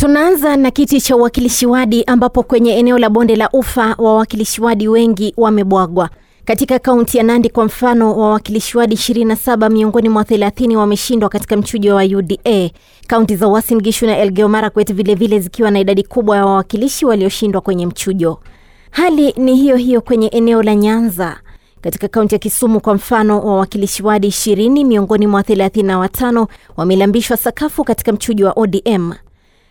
Tunaanza na kiti cha uwakilishi wadi ambapo kwenye eneo la bonde la ufa wawakilishi wadi wengi wamebwagwa. Katika kaunti ya Nandi kwa mfano, wawakilishi wadi 27 miongoni mwa 30 wameshindwa katika mchujo wa UDA. Kaunti za Uasin Gishu na Elgeyo Marakwet vilevile zikiwa na idadi kubwa ya wawakilishi walioshindwa kwenye mchujo. Hali ni hiyo hiyo kwenye eneo la Nyanza. Katika kaunti ya Kisumu kwa mfano, wawakilishi wadi 20 miongoni mwa 35 wamelambishwa sakafu katika mchujo wa ODM.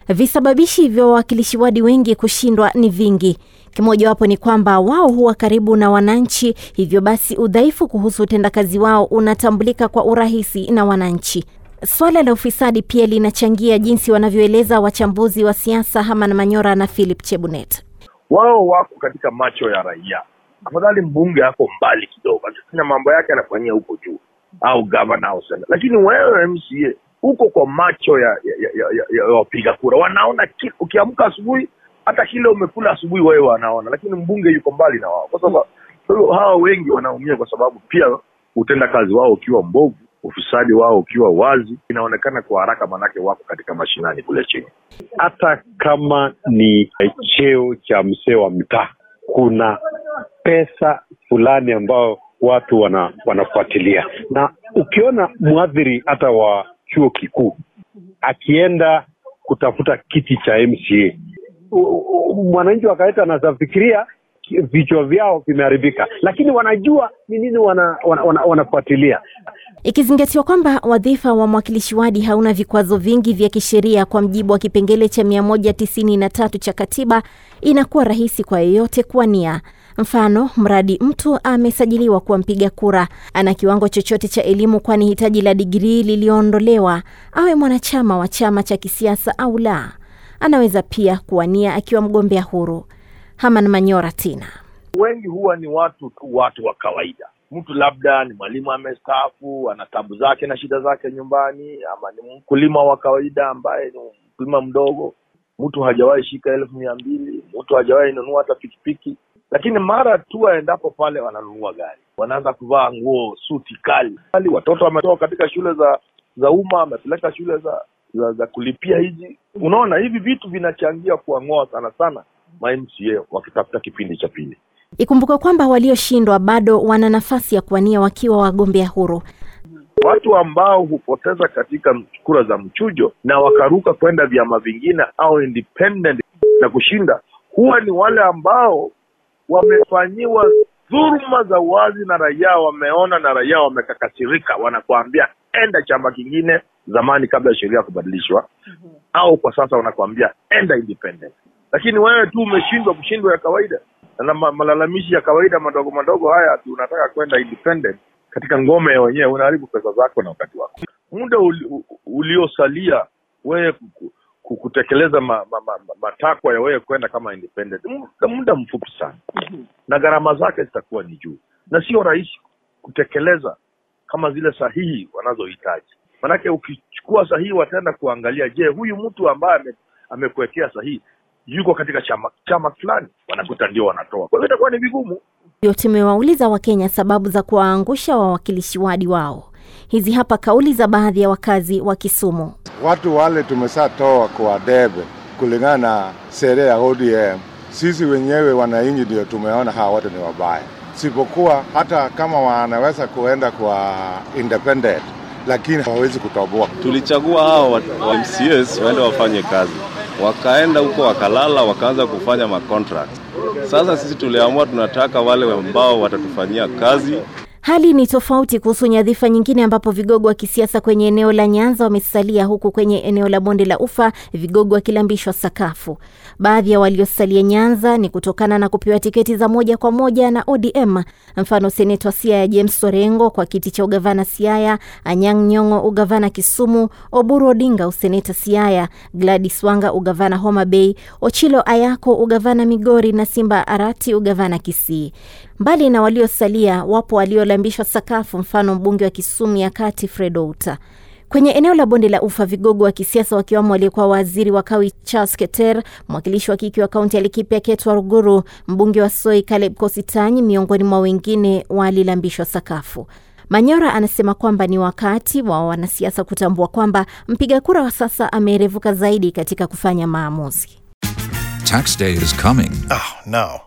Visababishi vya wawakilishi wadi wengi kushindwa ni vingi. Kimojawapo ni kwamba wao huwa karibu na wananchi, hivyo basi udhaifu kuhusu utendakazi wao unatambulika kwa urahisi na wananchi. Swala la ufisadi pia linachangia, jinsi wanavyoeleza wachambuzi wa siasa Haman Manyora na Philip Chebunet. wao wako katika macho ya raia. Afadhali mbunge ako mbali kidogo, akifanya mambo yake anafanyia huko juu, au gavana au sena, lakini wewe MCA uko kwa macho ya ya, ya, ya, ya, wapiga kura. Wanaona ki- ukiamka asubuhi, hata kile umekula asubuhi wewe wanaona, lakini mbunge yuko mbali na wao. Kwa sababu hiyo hawa wengi wanaumia kwa sababu pia utenda kazi wao ukiwa mbovu, ufisadi wao ukiwa wazi, inaonekana kwa haraka, manake wako katika mashinani kule chini. hata kama ni cheo cha msee wa mtaa, kuna pesa fulani ambayo watu wana, wanafuatilia, na ukiona mwadhiri hata wa chuo kikuu akienda kutafuta kiti cha MCA, mwananchi wa kawaida anazafikiria vichwa vyao vimeharibika, lakini wanajua ni nini wana, wana, wana, wanafuatilia. Ikizingatiwa kwamba wadhifa wa mwakilishi wadi hauna vikwazo vingi vya kisheria kwa mjibu wa kipengele cha 193 cha katiba, inakuwa rahisi kwa yeyote kuwania. Mfano, mradi mtu amesajiliwa kuwa mpiga kura, ana kiwango chochote cha elimu, kwani hitaji la digrii liliondolewa, awe mwanachama wa chama cha kisiasa au la, anaweza pia kuwania akiwa mgombea huru. Haman Manyora tena, wengi huwa ni watu tu watu wa kawaida. Mtu labda ni mwalimu amestaafu ana tabu zake na shida zake nyumbani ama ni mkulima wa kawaida ambaye ni mkulima mdogo. Mtu hajawahi shika elfu mia mbili mtu hajawahi nunua hata pikipiki lakini mara tu aendapo pale wananunua gari. Wanaanza kuvaa nguo suti kali. Kali watoto wametoka katika shule za za umma amepeleka shule za, za za kulipia hizi. Unaona hivi vitu vinachangia kuang'oa sana sana ma MCA wakitafuta kipindi cha pili. Ikumbuka kwamba walioshindwa bado wana nafasi ya kuwania wakiwa wagombea huru. watu ambao hupoteza katika kura za mchujo na wakaruka kwenda vyama vingine au independent na kushinda huwa ni wale ambao wamefanyiwa dhuluma za wazi na raia wameona na raia wamekakasirika wanakuambia enda chama kingine zamani kabla ya sheria kubadilishwa. Au kwa sasa wanakuambia enda independent lakini wewe tu umeshindwa kushindwa ya kawaida. Na malalamishi ya kawaida madogo madogo haya ati unataka kwenda independent katika ngome ya wenyewe unaharibu pesa zako na wakati wako. Muda uli, uliosalia wewe kutekeleza ma, ma, ma, ma, matakwa ya wewe kwenda kama independent muda, muda mfupi sana. Na gharama zake zitakuwa ni juu. Na sio rahisi kutekeleza kama zile sahihi wanazohitaji. Manake ukichukua sahihi wataenda kuangalia je huyu mtu ambaye ame, amekuwekea sahihi yuko katika chama chama fulani? Wanakuta ndio wanatoa. Kwa hiyo itakuwa ni vigumu. Ndio tumewauliza Wakenya sababu za kuwaangusha wawakilishi wadi wao. Hizi hapa kauli za baadhi ya wakazi wa Kisumu. Watu wale tumeshatoa kwa debe kulingana na sheria ya ODM. Sisi wenyewe wananchi ndio tumeona hawa watu ni wabaya, sipokuwa hata kama wanaweza kuenda kwa independent, lakini hawawezi kutoboa. tulichagua hao wa MCAs waende wafanye kazi, wakaenda huko wakalala, wakaanza kufanya macontract. Sasa sisi tuliamua tunataka wale ambao watatufanyia kazi Hali ni tofauti kuhusu nyadhifa nyingine ambapo vigogo wa kisiasa kwenye eneo la Nyanza wamesalia huku kwenye eneo la bonde la Ufa vigogo wakilambishwa sakafu. Baadhi ya waliosalia Nyanza ni kutokana na kupewa tiketi za moja kwa moja na ODM, mfano seneta Siaya James Orengo kwa kiti cha ugavana Siaya, Anyang' Nyong'o ugavana Kisumu, Oburu Odinga useneta Siaya, Gladys Wanga ugavana Homa Bay, Ochilo Ayako ugavana Migori na Simba Arati ugavana Kisii. Mbali na waliosalia, wapo waliolambishwa sakafu, mfano mbunge wa Kisumu ya Kati Fred Outa. Kwenye eneo la bonde la Ufa, vigogo wa kisiasa wakiwamo aliyekuwa waziri wa kawi Charles Keter, mwakilishi wa kike wa kaunti ya Laikipia Ketwa Ruguru, mbunge wa Soi Caleb Kositany, miongoni mwa wengine walilambishwa sakafu. Manyora anasema kwamba ni wakati wa wanasiasa kutambua kwamba mpiga kura wa sasa ameerevuka zaidi katika kufanya maamuzi. Tax day is coming. Oh, no.